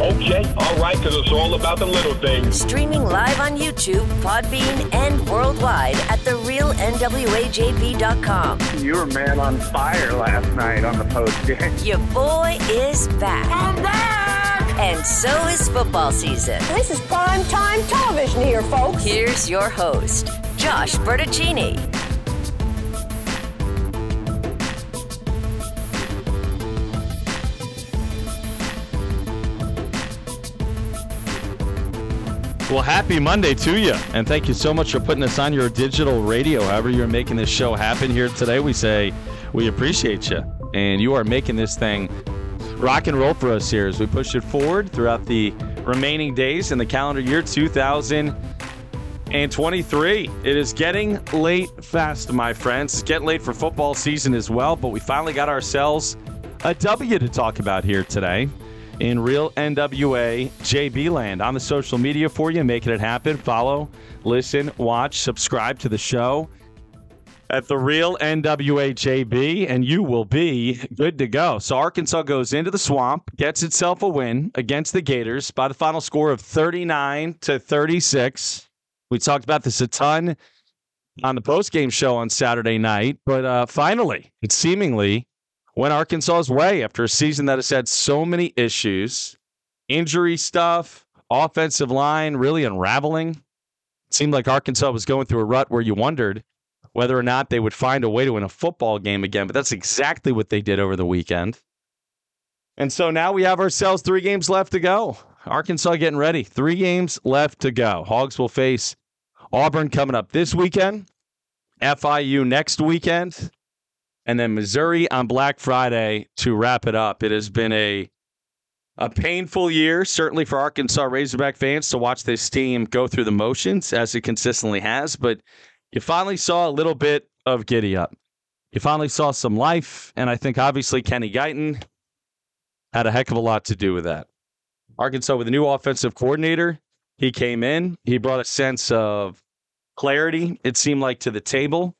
Okay, all right because it's all about the little things. Streaming live on YouTube, Podbean, and worldwide at therealnwajb.com. You were man on fire last night on the post game. Your boy is back. I'm back! And so is football season. This is prime time television here, folks. Here's your host, Josh Bertuccini. Well, happy Monday to you. And thank you so much for putting us on your digital radio. However, you're making this show happen here today, we say we appreciate you. And you are making this thing rock and roll for us here as we push it forward throughout the remaining days in the calendar year 2023. It is getting late fast, my friends. It's getting late for football season as well, but we finally got ourselves a W to talk about here today in real NWA JB land on the social media for you, making it happen. Follow, listen, watch, subscribe to the show at the real NWA JB, and you will be good to go. So Arkansas goes into the swamp, gets itself a win against the Gators by the final score of 39 to 36. We talked about this a ton on the post game show on Saturday night, but uh, finally, it seemingly went Arkansas's way after a season that has had so many issues, injury stuff, offensive line really unraveling. It seemed like Arkansas was going through a rut where you wondered whether or not they would find a way to win a football game again, but that's exactly what they did over the weekend. And so now we have ourselves three games left to go. Arkansas getting ready. Three games left to go. Hogs will face Auburn coming up this weekend, FIU next weekend, and then Missouri on Black Friday to wrap it up. It has been a a painful year, certainly for Arkansas Razorback fans to watch this team go through the motions as it consistently has, but you finally saw a little bit of giddy up. You finally saw some life, and I think obviously Kenny Guiton had a heck of a lot to do with that. Arkansas with a new offensive coordinator, he came in, he brought a sense of clarity, it seemed like, to the table.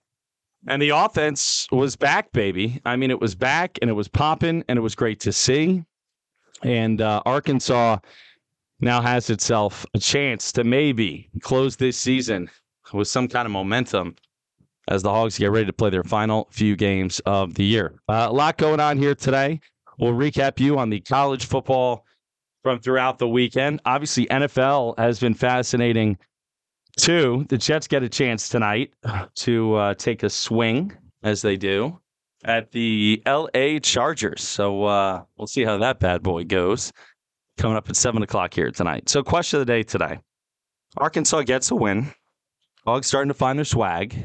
And the offense was back, baby. I mean, it was back and it was popping and it was great to see. And uh, Arkansas now has itself a chance to maybe close this season with some kind of momentum as the Hogs get ready to play their final few games of the year. Uh, a lot going on here today. We'll recap you on the college football from throughout the weekend. Obviously, NFL has been fascinating Two, the Jets get a chance tonight to uh, take a swing, as they do, at the LA Chargers. So uh, we'll see how that bad boy goes coming up at 7 o'clock here tonight. So, question of the day today Arkansas gets a win. Hogs starting to find their swag.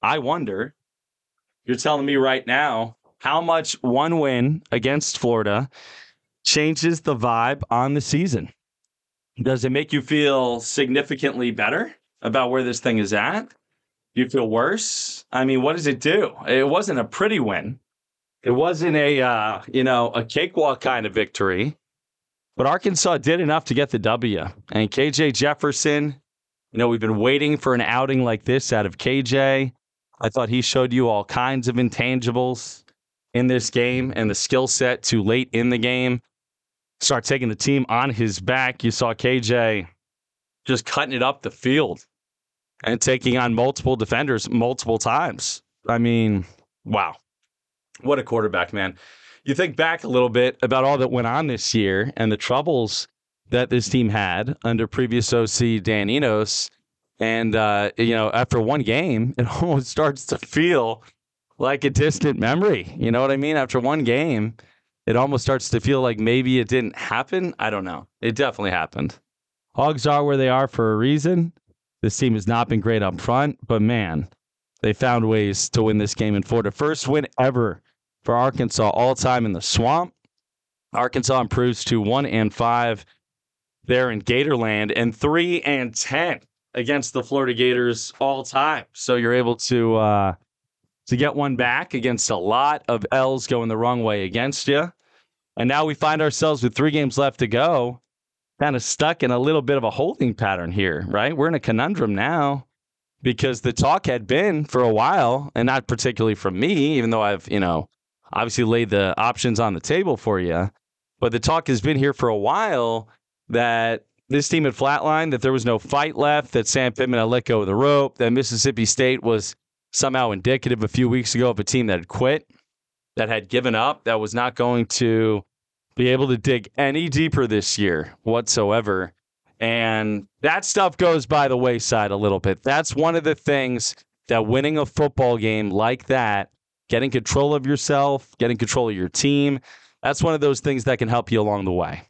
I wonder, you're telling me right now, how much one win against Florida changes the vibe on the season? Does it make you feel significantly better? About where this thing is at? You feel worse? I mean, what does it do? It wasn't a pretty win. It wasn't a uh, you know a cakewalk kind of victory, but Arkansas did enough to get the W. And KJ Jefferson, you know, we've been waiting for an outing like this out of KJ. I thought he showed you all kinds of intangibles in this game and the skill set to late in the game start taking the team on his back. You saw KJ just cutting it up the field and taking on multiple defenders multiple times. I mean, wow. What a quarterback, man. You think back a little bit about all that went on this year and the troubles that this team had under previous OC Dan Enos. And, uh, you know, after one game, it almost starts to feel like a distant memory. You know what I mean? After one game, it almost starts to feel like maybe it didn't happen. I don't know. It definitely happened. Hogs are where they are for a reason. This team has not been great up front, but man, they found ways to win this game in Florida. First win ever for Arkansas all time in the swamp. Arkansas improves to one and five. there in Gatorland and 3 and 10 against the Florida Gators all time. So you're able to uh to get one back against a lot of L's going the wrong way against you. And now we find ourselves with 3 games left to go, kind of stuck in a little bit of a holding pattern here, right? We're in a conundrum now because the talk had been for a while, and not particularly from me, even though I've, you know, obviously laid the options on the table for you. But the talk has been here for a while that this team had flatlined, that there was no fight left, that Sam Pittman had let go of the rope, that Mississippi State was somehow indicative a few weeks ago of a team that had quit, that had given up, that was not going to be able to dig any deeper this year whatsoever. And that stuff goes by the wayside a little bit. That's one of the things that winning a football game like that, getting control of yourself, getting control of your team, that's one of those things that can help you along the way.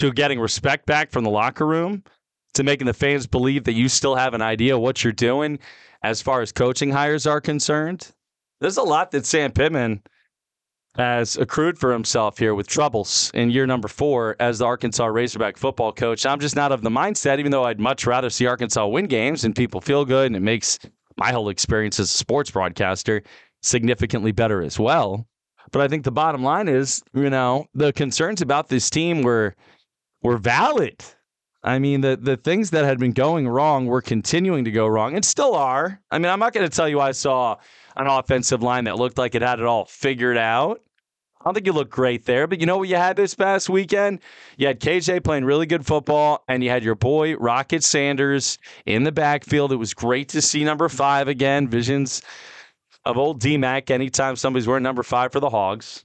To getting respect back from the locker room, to making the fans believe that you still have an idea what you're doing as far as coaching hires are concerned. There's a lot that Sam Pittman has accrued for himself here with troubles in year number four as the Arkansas Razorback football coach. I'm just not of the mindset, even though I'd much rather see Arkansas win games and people feel good, and it makes my whole experience as a sports broadcaster significantly better as well. But I think the bottom line is, you know, the concerns about this team were were valid. I mean, the the things that had been going wrong were continuing to go wrong and still are. I mean, I'm not going to tell you I saw an offensive line that looked like it had it all figured out. I don't think you look great there, but you know what you had this past weekend? You had KJ playing really good football, and you had your boy Rocket Sanders in the backfield. It was great to see number five again. Visions of old DMAC anytime somebody's wearing number five for the Hogs.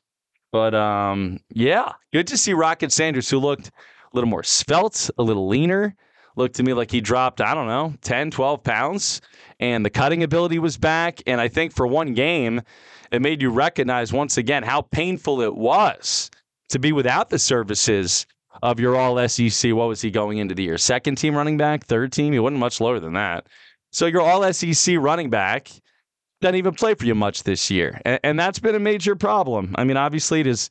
But um, yeah, good to see Rocket Sanders, who looked a little more svelte, a little leaner. Looked to me like he dropped, I don't know, 10, 12 pounds and the cutting ability was back. And I think for one game, it made you recognize once again how painful it was to be without the services of your all SEC. What was he going into the year? Second team running back, third team? He wasn't much lower than that. So your all SEC running back doesn't even play for you much this year. And, and that's been a major problem. I mean, obviously, it has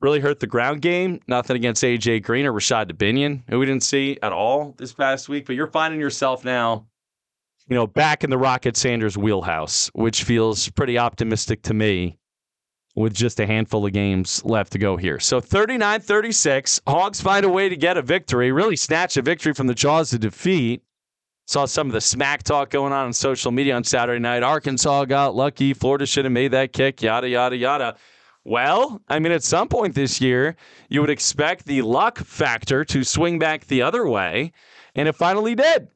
really hurt the ground game. Nothing against AJ Green or Rashod Dubinion, who we didn't see at all this past week. But you're finding yourself now you know, back in the Rocket Sanders wheelhouse, which feels pretty optimistic to me with just a handful of games left to go here. So 39 36, Hogs find a way to get a victory, really snatch a victory from the jaws of defeat. Saw some of the smack talk going on on social media on Saturday night. Arkansas got lucky. Florida should have made that kick, yada, yada, yada. Well, I mean, at some point this year, you would expect the luck factor to swing back the other way, and it finally did.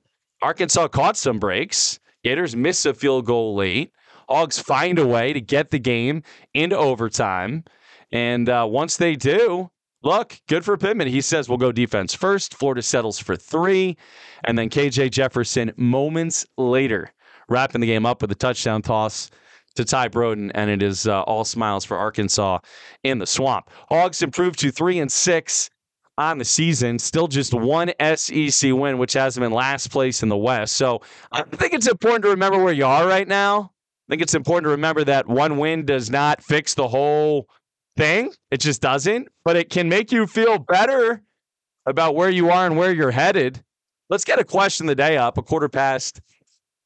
Arkansas caught some breaks. Gators miss a field goal late. Hogs find a way to get the game into overtime. And uh, once they do, look, good for Pittman. He says we'll go defense first. Florida settles for three. And then KJ Jefferson, moments later, wrapping the game up with a touchdown toss to Ty Broden. And it is uh, all smiles for Arkansas in the swamp. Hogs improved to three and six on the season. Still just one SEC win, which has them in last place in the West. So I think it's important to remember where you are right now. I think it's important to remember that one win does not fix the whole thing. It just doesn't, but it can make you feel better about where you are and where you're headed. Let's get a question of the day up, a quarter past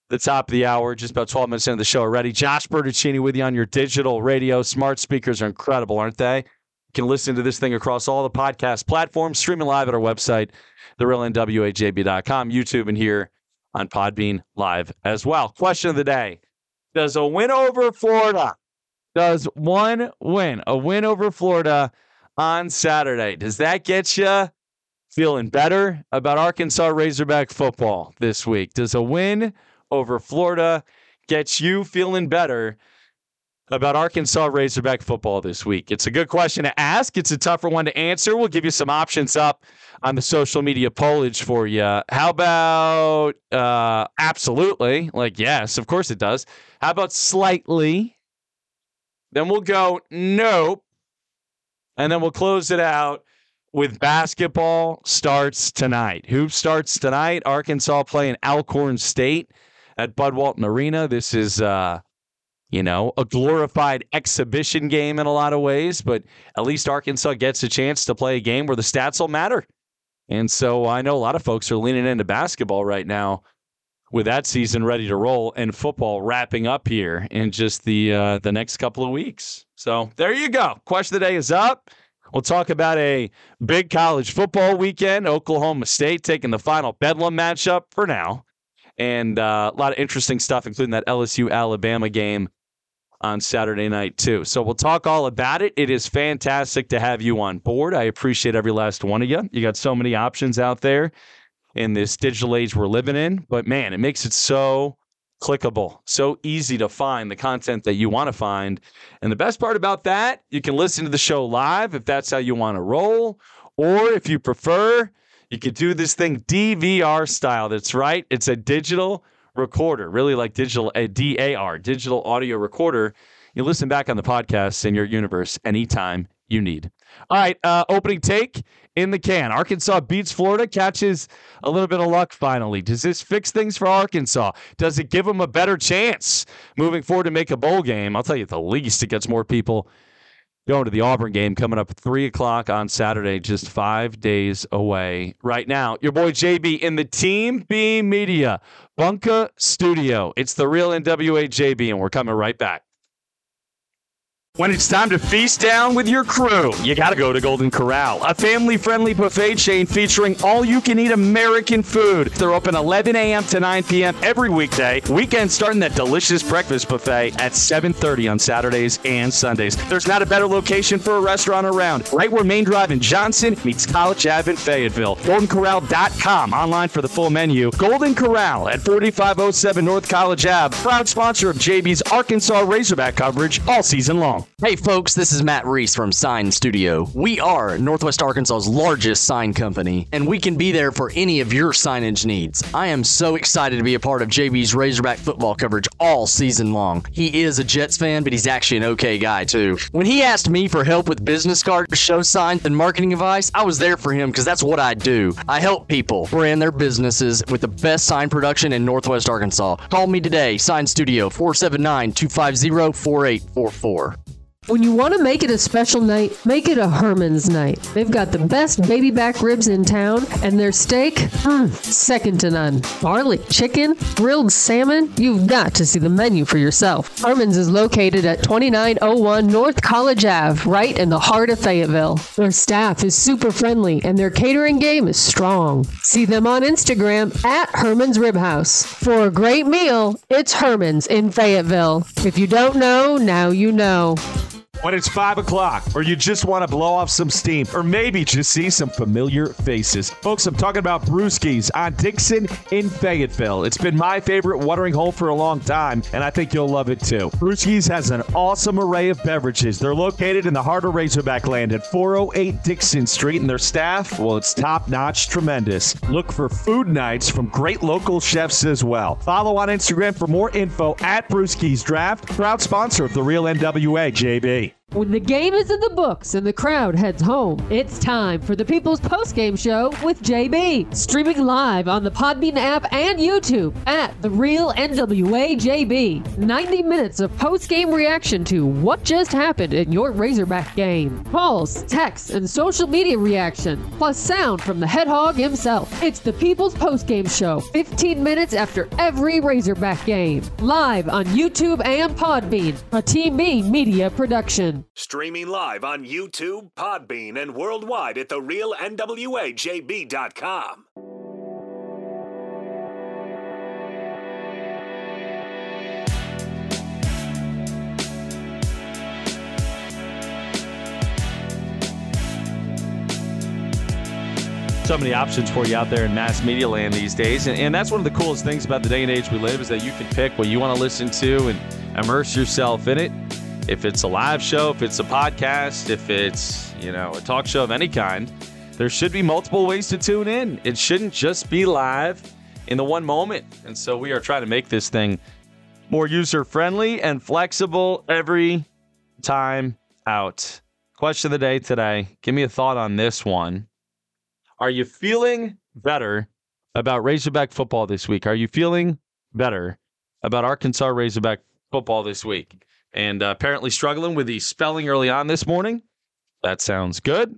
the top of the hour, just about 12 minutes into the show already. Josh Bertuccini with you on your digital radio. Smart speakers are incredible, aren't they? You can listen to this thing across all the podcast platforms, streaming live at our website, therealnwajb.com, YouTube, and here on Podbean Live as well. Question of the day Does a win over Florida, does one win, a win over Florida on Saturday, does that get you feeling better about Arkansas Razorback football this week? Does a win over Florida gets you feeling better about Arkansas Razorback football this week? It's a good question to ask. It's a tougher one to answer. We'll give you some options up on the social media pollage for you. How about uh, absolutely? Like, yes, of course it does. How about slightly? Then we'll go nope. And then we'll close it out with basketball starts tonight. Who starts tonight? Arkansas playing Alcorn State at Bud Walton Arena. This is uh, you know, a glorified exhibition game in a lot of ways, but at least Arkansas gets a chance to play a game where the stats will matter. And so I know a lot of folks are leaning into basketball right now with that season ready to roll and football wrapping up here in just the uh, the next couple of weeks. So there you go. Question of the day is up. We'll talk about a big college football weekend. Oklahoma State taking the final Bedlam matchup for now, and uh, a lot of interesting stuff, including that LSU Alabama game on Saturday night too. So we'll talk all about it. It is fantastic to have you on board. I appreciate every last one of you. You got so many options out there in this digital age we're living in. But man, it makes it so clickable, so easy to find the content that you want to find. And the best part about that, you can listen to the show live if that's how you want to roll, or if you prefer, you could do this thing DVR style. That's right, it's a digital recorder, really like digital a DAR, digital audio recorder. You listen back on the podcast in your universe anytime you need. All right, uh, opening take in the can. Arkansas beats Florida, catches a little bit of luck finally. Does this fix things for Arkansas? Does it give them a better chance moving forward to make a bowl game? I'll tell you, at the least, it gets more people going to the Auburn game coming up at 3 o'clock on Saturday, just five days away. Right now, your boy JB in the Team B Media Bunka Studio. It's the real NWA JB, and we're coming right back. When it's time to feast down with your crew, you gotta go to Golden Corral, a family friendly buffet chain featuring all you can eat American food. They're open 11 a.m. to 9 p.m. every weekday. Weekends starting that delicious breakfast buffet at 7.30 on Saturdays and Sundays. There's not a better location for a restaurant around. Right where Main Drive in Johnson meets College Ave in Fayetteville. GoldenCorral.com online for the full menu. Golden Corral at 4507 North College Ave. Proud sponsor of JB's Arkansas Razorback coverage all season long. Hey folks, this is Matt Reese from Sign Studio. We are Northwest Arkansas's largest sign company, and we can be there for any of your signage needs. I am so excited to be a part of JB's Razorback football coverage all season long. He is a Jets fan, but he's actually an okay guy too. When he asked me for help with business cards, show signs, and marketing advice, I was there for him because that's what I do. I help people brand their businesses with the best sign production in Northwest Arkansas. Call me today, Sign Studio 479 250 4844. When you want to make it a special night, make it a Herman's night. They've got the best baby back ribs in town, and their steak, mm, second to none. Barley chicken, grilled salmon, you've got to see the menu for yourself. Herman's is located at 2901 North College Ave, right in the heart of Fayetteville. Their staff is super friendly, and their catering game is strong. See them on Instagram at Herman's Rib House. For a great meal, it's Herman's in Fayetteville. If you don't know, now you know. When it's 5 o'clock, or you just want to blow off some steam, or maybe just see some familiar faces. Folks, I'm talking about Brewskis on Dixon in Fayetteville. It's been my favorite watering hole for a long time, and I think you'll love it too. Brewskis has an awesome array of beverages. They're located in the heart of Razorback Land at 408 Dixon Street, and their staff, well, it's top notch, tremendous. Look for food nights from great local chefs as well. Follow on Instagram for more info at Brewskis Draft, proud sponsor of the Real NWA, JB. When the game is in the books and the crowd heads home, it's time for the People's Postgame Show with JB. Streaming live on the Podbean app and YouTube at The Real NWA JB. 90 minutes of postgame reaction to what just happened in your Razorback game. Calls, texts, and social media reaction, plus sound from the head hog himself. It's the People's Postgame Show, 15 minutes after every Razorback game. Live on YouTube and Podbean, a Team B media production. Streaming live on YouTube, Podbean, and worldwide at therealnwajb.com. so many options for you out there in mass media land these days. And, and, that's one of the coolest things about the day and age we live is that you can pick what you want to listen to and immerse yourself in it. If it's a live show, if it's a podcast, if it's, you know, a talk show of any kind, there should be multiple ways to tune in. It shouldn't just be live in the one moment. And so we are trying to make this thing more user friendly and flexible every time out. Question of the day today. Give me a thought on this one. Are you feeling better about Razorback football this week? Are you feeling better about Arkansas Razorback football this week? And uh, apparently struggling with the spelling early on this morning. That sounds good.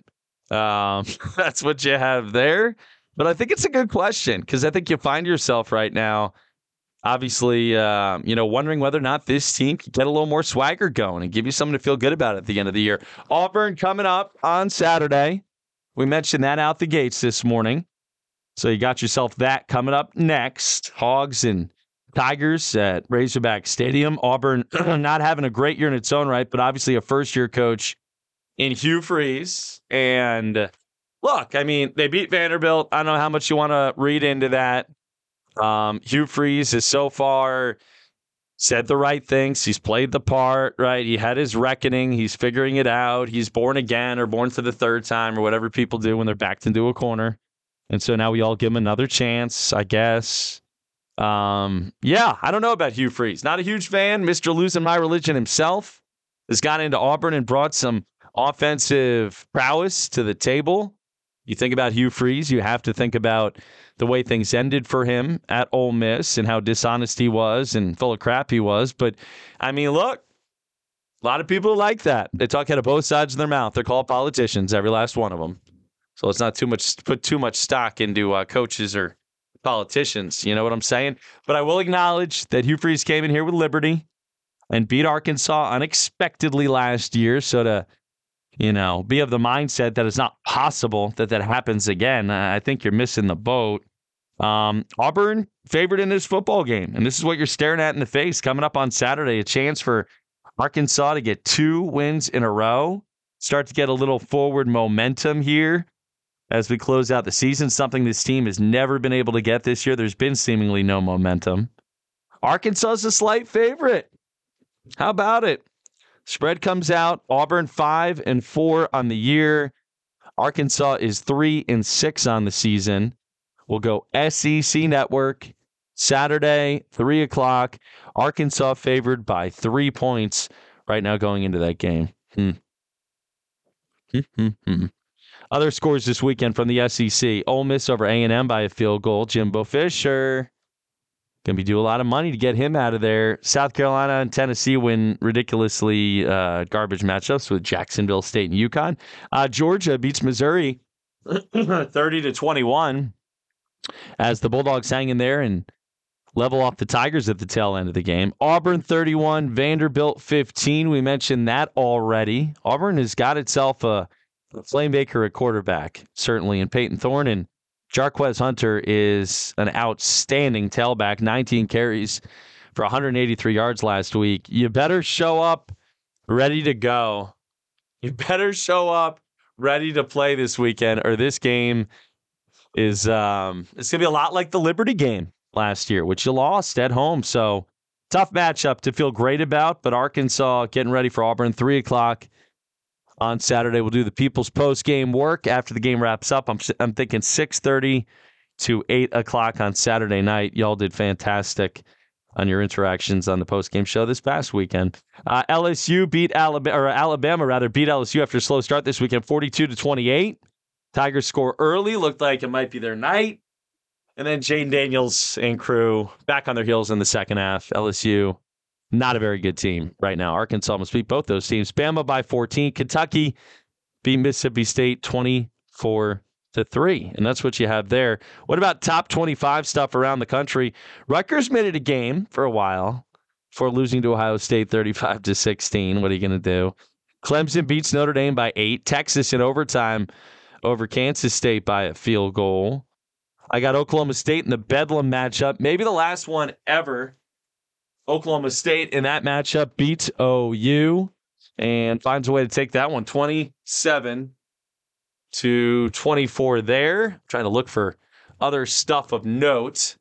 Um, that's what you have there. But I think it's a good question because I think you find yourself right now, obviously, uh, you know, wondering whether or not this team can get a little more swagger going and give you something to feel good about at the end of the year. Auburn coming up on Saturday. We mentioned that out the gates this morning. So you got yourself that coming up next. Hogs and Tigers at Razorback Stadium. Auburn not having a great year in its own right, but obviously a first year coach in Hugh Freeze. And look, I mean, they beat Vanderbilt. I don't know how much you want to read into that. Um, Hugh Freeze has so far said the right things. He's played the part, right? He had his reckoning. He's figuring it out. He's born again or born for the third time or whatever people do when they're backed into a corner. And so now we all give him another chance, I guess. Um, yeah, I don't know about Hugh Freeze. Not a huge fan. Mr. Losing My Religion himself has gone into Auburn and brought some offensive prowess to the table. You think about Hugh Freeze, you have to think about the way things ended for him at Ole Miss and how dishonest he was and full of crap he was. But I mean, look, a lot of people like that. They talk out of both sides of their mouth. They're called politicians, every last one of them. So let's not too much put too much stock into uh, coaches or politicians. You know what I'm saying? But I will acknowledge that Hugh Freeze came in here with Liberty and beat Arkansas unexpectedly last year. So to you know, be of the mindset that it's not possible that that happens again. I think you're missing the boat. Um, Auburn favored in this football game, and this is what you're staring at in the face coming up on Saturday. A chance for Arkansas to get two wins in a row, start to get a little forward momentum here as we close out the season. Something this team has never been able to get this year. There's been seemingly no momentum. Arkansas is a slight favorite. How about it? Spread comes out. Auburn five and four on the year. Arkansas is three and six on the season. We'll go SEC Network Saturday, three o'clock. Arkansas favored by three points right now going into that game. Hmm. hmm, hmm, hmm. Other scores this weekend from the SEC: Ole Miss over A and M by a field goal. Jimbo Fisher to be due a lot of money to get him out of there. South Carolina and Tennessee win ridiculously uh, garbage matchups with Jacksonville State and UConn. Uh, Georgia beats Missouri 30 to 21 as the Bulldogs hang in there and level off the Tigers at the tail end of the game. Auburn 31, Vanderbilt 15. We mentioned that already. Auburn has got itself a, a Flamebaker at quarterback, certainly, and Payton Thorne and Jarquez Hunter is an outstanding tailback, 19 carries for 183 yards last week. You better show up ready to go. You better show up ready to play this weekend, or this game is um, it's gonna be a lot like the Liberty game last year, which you lost at home. So tough matchup to feel great about. But Arkansas getting ready for Auburn, three o'clock on Saturday. We'll do the People's Post game work after the game wraps up. I'm I'm thinking 6:30 to 8 o'clock on Saturday night. Y'all did fantastic on your interactions on the post game show this past weekend. Uh, LSU beat Alabama, or Alabama rather beat LSU after a slow start this weekend, 42 to 28. Tigers score early, looked like it might be their night. And then Jayden Daniels and crew back on their heels in the second half. LSU not a very good team right now. Arkansas must beat both those teams. Bama by 14. Kentucky beat Mississippi State 24 to 3. And that's what you have there. What about top 25 stuff around the country? Rutgers made it a game for a while for losing to Ohio State 35 to 16. What are you going to do? Clemson beats Notre Dame by 8. Texas in overtime over Kansas State by a field goal. I got Oklahoma State in the Bedlam matchup, maybe the last one ever Oklahoma State in that matchup beats OU and finds a way to take that one 27 to 24 there. trying to look for other stuff of note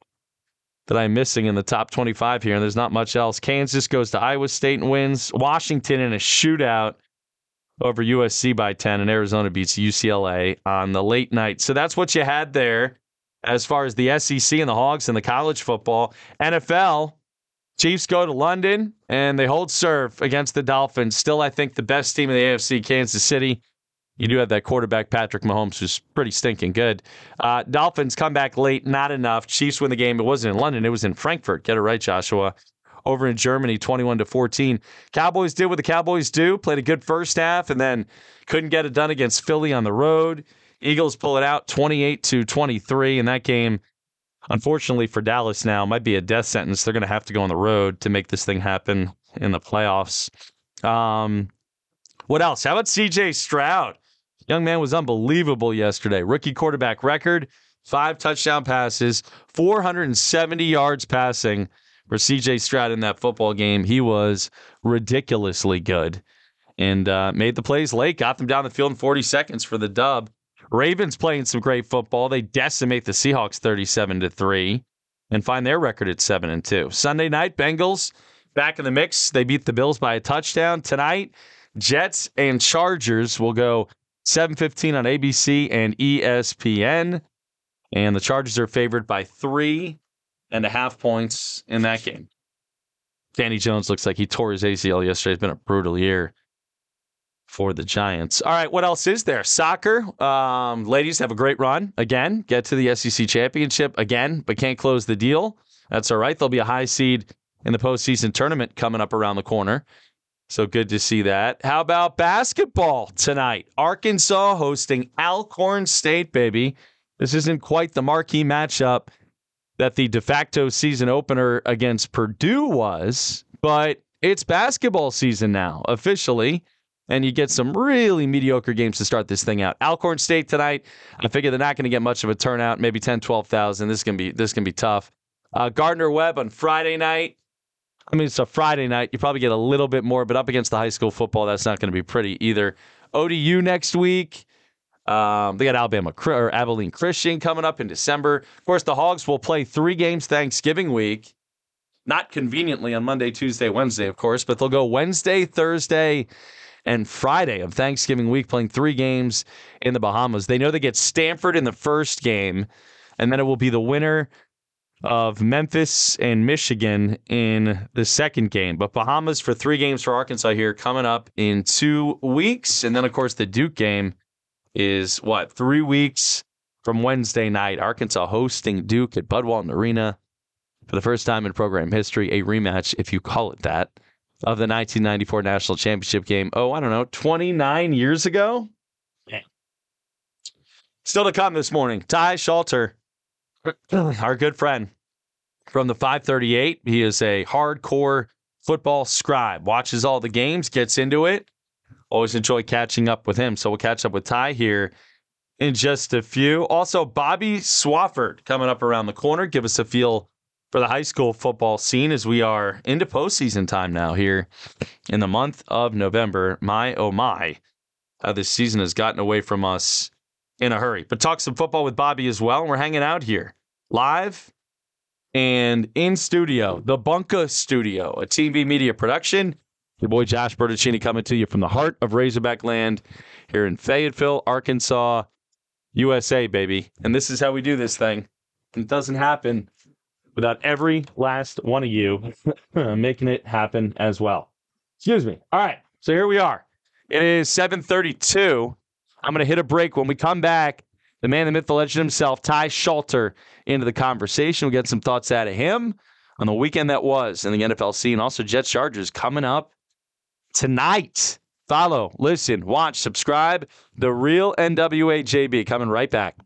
that I'm missing in the top 25 here, and there's not much else. Kansas goes to Iowa State and wins. Washington in a shootout over USC by 10, and Arizona beats UCLA on the late night. So that's what you had there as far as the SEC and the Hogs and the college football. NFL, Chiefs go to London and they hold serve against the Dolphins. Still, I think the best team in the AFC, Kansas City. You do have that quarterback, Patrick Mahomes, who's pretty stinking good. Uh, Dolphins come back late, not enough. Chiefs win the game. It wasn't in London, it was in Frankfurt. Get it right, Joshua. over in Germany, 21 to 14. Cowboys did what the Cowboys do, played a good first half, and then couldn't get it done against Philly on the road. Eagles pull it out 28 to 23, in that game, unfortunately for Dallas now, might be a death sentence. They're going to have to go on the road to make this thing happen in the playoffs. Um, what else? How about CJ Stroud? Young man was unbelievable yesterday. Rookie quarterback record, five touchdown passes, 470 yards passing for CJ Stroud in that football game. He was ridiculously good and uh, made the plays late, got them down the field in 40 seconds for the dub. Ravens playing some great football. They decimate the Seahawks 37 to 3 and find their record at 7 and 2. Sunday night, Bengals back in the mix. They beat the Bills by a touchdown. Tonight, Jets and Chargers will go 7:15 on ABC and ESPN. And the Chargers are favored by three and a half points in that game. Danny Jones looks like he tore his ACL yesterday. It's been a brutal year for the Giants. All right, what else is there? Soccer. Um, ladies have a great run again, get to the SEC championship again, but can't close the deal. That's all right. There'll be a high seed in the postseason tournament coming up around the corner. So good to see that. How about basketball tonight? Arkansas hosting Alcorn State, baby. This isn't quite the marquee matchup that the de facto season opener against Purdue was, but it's basketball season now, officially and you get some really mediocre games to start this thing out. Alcorn State tonight. I figure they're not going to get much of a turnout, maybe 10, 12,000. This is going to be this can be tough. Uh, Gardner Webb on Friday night. I mean, it's a Friday night. You probably get a little bit more, but up against the high school football, that's not going to be pretty either. ODU next week. Um, they got Alabama or Abilene Christian coming up in December. Of course, the Hogs will play three games Thanksgiving week. Not conveniently on Monday, Tuesday, Wednesday, of course, but they'll go Wednesday, Thursday, and Friday of Thanksgiving week, playing three games in the Bahamas. They know they get Stanford in the first game, and then it will be the winner of Memphis and Michigan in the second game. But Bahamas for three games for Arkansas here coming up in two weeks. And then, of course, the Duke game is what, three weeks from Wednesday night. Arkansas hosting Duke at Bud Walton Arena for the first time in program history, a rematch, if you call it that of the 1994 national championship game. Oh, I don't know, 29 years ago? Yeah. Still to come this morning, Ty Schalter, our good friend from the 538. He is a hardcore football scribe, watches all the games, gets into it. Always enjoy catching up with him. So we'll catch up with Ty here in just a few. Also, Bobby Swofford coming up around the corner. Give us a feel for the high school football scene as we are into postseason time now here in the month of November. My oh my, how this season has gotten away from us in a hurry. But talk some football with Bobby as well. We're hanging out here live and in studio, the Bunka Studio, a TV media production. Your boy Josh Bertuccini coming to you from the heart of Razorback land here in Fayetteville, Arkansas, USA, baby. And this is how we do this thing. It doesn't happen without every last one of you making it happen as well. Excuse me. All right. So here we are. It is 732. I'm going to hit a break. When we come back, the man, the myth, the legend himself, Ty Schalter, into the conversation. We'll get some thoughts out of him on the weekend that was in the NFL scene. And also, Jets Chargers coming up tonight. Follow, listen, watch, subscribe. The real NWA JB coming right back.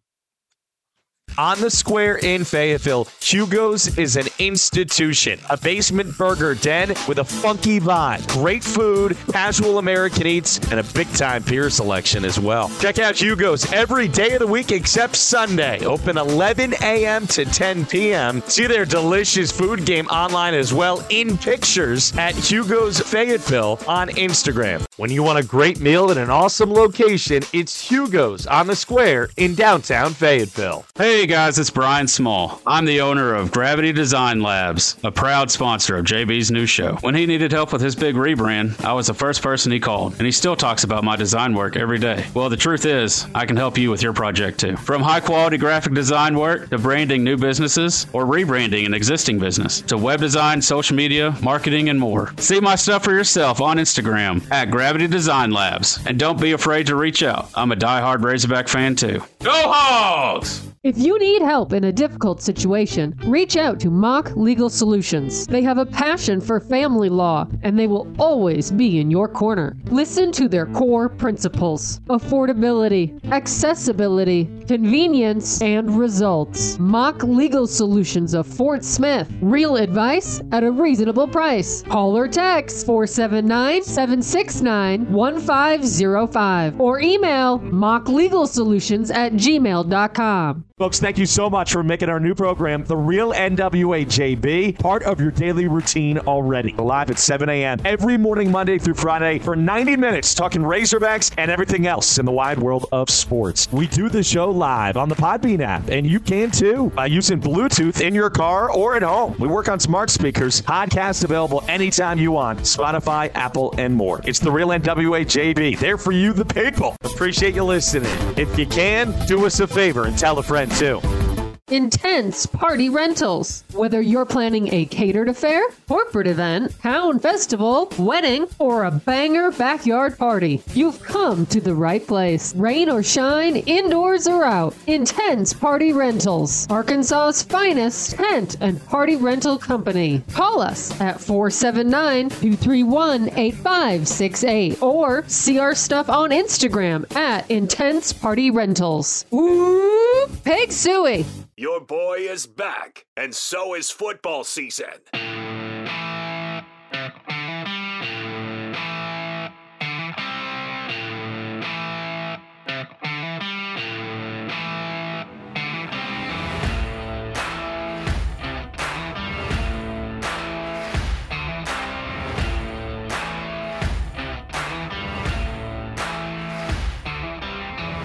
On the square in Fayetteville, Hugo's is an institution, a basement burger den with a funky vibe, great food, casual American eats, and a big time beer selection as well. Check out Hugo's every day of the week except Sunday. Open 11 a.m. to 10 p.m. See their delicious food game online as well in pictures at Hugo's Fayetteville on Instagram. When you want a great meal in an awesome location, it's Hugo's on the square in downtown Fayetteville. Hey guys, it's Brian Small. I'm the owner of Gravity Design Labs, a proud sponsor of JB's new show. When he needed help with his big rebrand, I was the first person he called, and he still talks about my design work every day. Well, the truth is, I can help you with your project too. From high quality graphic design work to branding new businesses or rebranding an existing business to web design, social media, marketing, and more. See my stuff for yourself on Instagram at Gravity Design Labs. And don't be afraid to reach out. I'm a die-hard Razorback fan too. Go Hogs! If you need help in a difficult situation, reach out to Mock Legal Solutions. They have a passion for family law and they will always be in your corner. Listen to their core principles affordability, accessibility, convenience, and results. Mock Legal Solutions of Fort Smith. Real advice at a reasonable price. Call or text 479 769 1505 or email mocklegalsolutions at gmail.com. Folks, thank you so much for making our new program, The Real NWA JB, part of your daily routine already. Live at 7 a.m. every morning, Monday through Friday, for 90 minutes, talking Razorbacks and everything else in the wide world of sports. We do the show live on the Podbean app, and you can too by using Bluetooth in your car or at home. We work on smart speakers, podcast available anytime you want, Spotify, Apple, and more. It's The Real NWA JB, there for you, the people. Appreciate you listening. If you can, do us a favor and tell a friend too. Intense Party Rentals. Whether you're planning a catered affair, corporate event, town festival, wedding, or a banger backyard party, you've come to the right place. Rain or shine, indoors or out, Intense Party Rentals. Arkansas's finest tent and party rental company. Call us at 479 231 8568 or see our stuff on Instagram at Intense Party Rentals. Ooh, Pig Sooie. Your boy is back, and so is football season.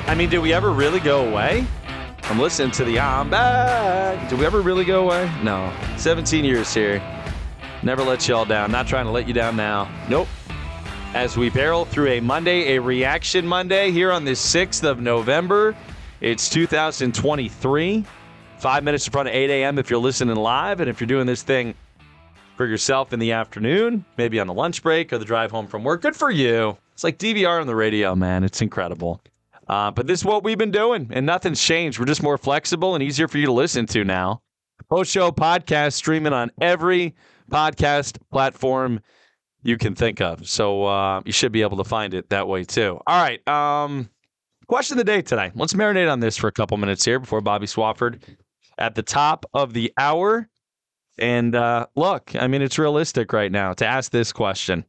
I mean, did we ever really go away? I'm listening to the I'm back. Did we ever really go away? No. 17 years here. Never let y'all down. Not trying to let you down now. Nope. As we barrel through a Monday, a reaction Monday here on the 6th of November. It's 2023. Five minutes in front of 8 a.m. if you're listening live. And if you're doing this thing for yourself in the afternoon, maybe on the lunch break or the drive home from work, good for you. It's like DVR on the radio, man. It's incredible. Uh, but this is what we've been doing, and nothing's changed. We're just more flexible and easier for you to listen to now. Post show podcast streaming on every podcast platform you can think of. So uh, you should be able to find it that way too. All right. Um, question of the day today. Let's marinate on this for a couple minutes here before Bobby Swofford at the top of the hour. And uh, look, I mean, it's realistic right now to ask this question.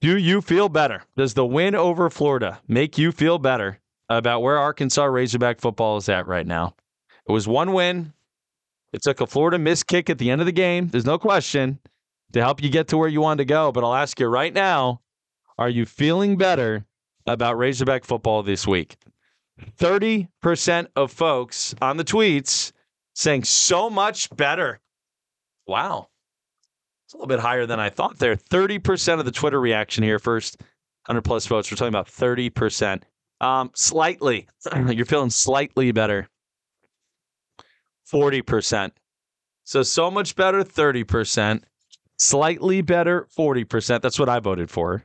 Do you feel better? Does the win over Florida make you feel better about where Arkansas Razorback football is at right now. It was one win. It took a Florida missed kick at the end of the game. There's no question to help you get to where you want to go. But I'll ask you right now are you feeling better about Razorback football this week? 30% of folks on the tweets saying so much better. Wow. It's a little bit higher than I thought there. 30% of the Twitter reaction here, first 100 plus votes. We're talking about 30%. Um, slightly. You're feeling slightly better. 40%. So, so much better, 30%. Slightly better, 40%. That's what I voted for.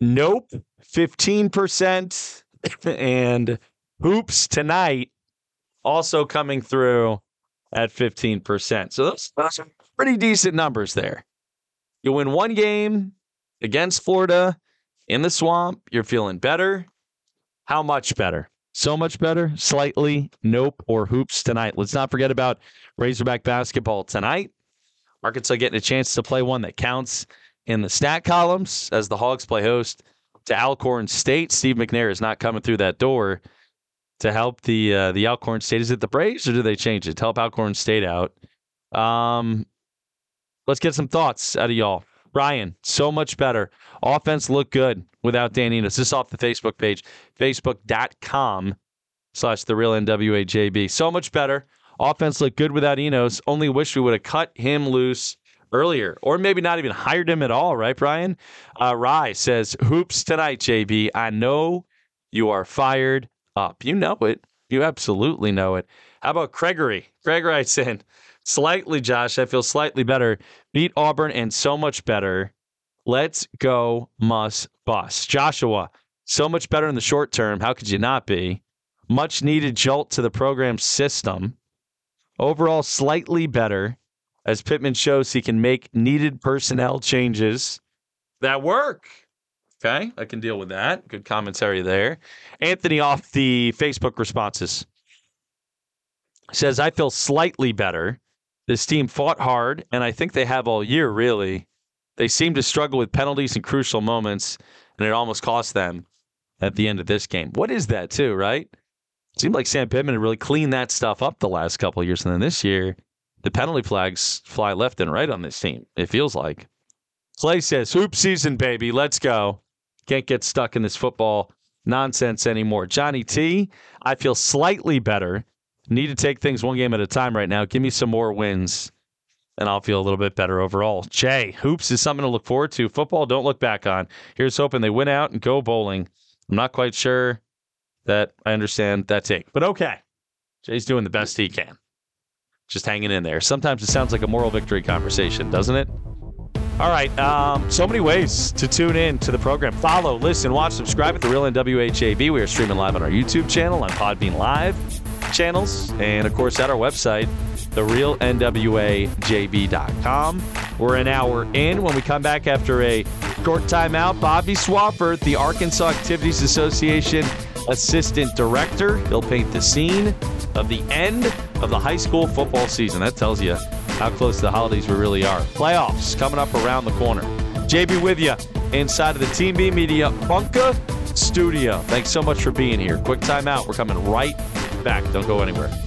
Nope, 15%. and hoops tonight also coming through at 15%. So, those, those pretty decent numbers there. You win one game against Florida in the swamp, you're feeling better. How much better? So much better? Slightly? Nope. Or hoops tonight. Let's not forget about Razorback basketball tonight. Arkansas getting a chance to play one that counts in the stat columns as the Hogs play host to Alcorn State. Steve McNair is not coming through that door to help the uh, the Alcorn State. Is it the Braves or do they change it to help Alcorn State out? Um, let's get some thoughts out of y'all. Brian, so much better. Offense looked good without Dan. This is off the Facebook page, facebook.com slash the real NWAJB. So much better. Offense looked good without Enos. Only wish we would have cut him loose earlier, or maybe not even hired him at all, right, Brian? Uh, Rye says, Hoops tonight, JB. I know you are fired up. You know it. You absolutely know it. How about Gregory? Greg writes in, slightly, Josh. I feel slightly better. Beat Auburn and so much better. Let's go, must bust. Joshua, so much better in the short term. How could you not be? Much needed jolt to the program system. Overall, slightly better as Pittman shows he can make needed personnel changes that work. Okay, I can deal with that. Good commentary there. Anthony off the Facebook responses says, I feel slightly better. This team fought hard, and I think they have all year, really. They seem to struggle with penalties and crucial moments, and it almost cost them at the end of this game. What is that, too, right? It seemed like Sam Pittman had really cleaned that stuff up the last couple years, and then this year, the penalty flags fly left and right on this team, it feels like. Clay says, hoop season, baby. Let's go. Can't get stuck in this football nonsense anymore. Johnny T, I feel slightly better. Need to take things one game at a time right now. Give me some more wins, and I'll feel a little bit better overall. Jay, hoops is something to look forward to. Football, don't look back on. Here's hoping they win out and go bowling. I'm not quite sure that I understand that take, but okay. Jay's doing the best he can. Just hanging in there. Sometimes it sounds like a moral victory conversation, doesn't it? All right. Um, so many ways to tune in to the program. Follow, listen, watch, subscribe at The Real NWAJB. We are streaming live on our YouTube channel, on Podbean Live channels, and of course at our website, therealnwajb.com. We're an hour in. When we come back after a short timeout, Bobby Swofford, the Arkansas Activities Association Assistant Director, he'll paint the scene of the end of the high school football season. That tells you how close to the holidays we really are. Playoffs coming up around the corner. JB with you inside of the Team B Media Bunka studio. Thanks so much for being here. Quick timeout. We're coming right back. Don't go anywhere.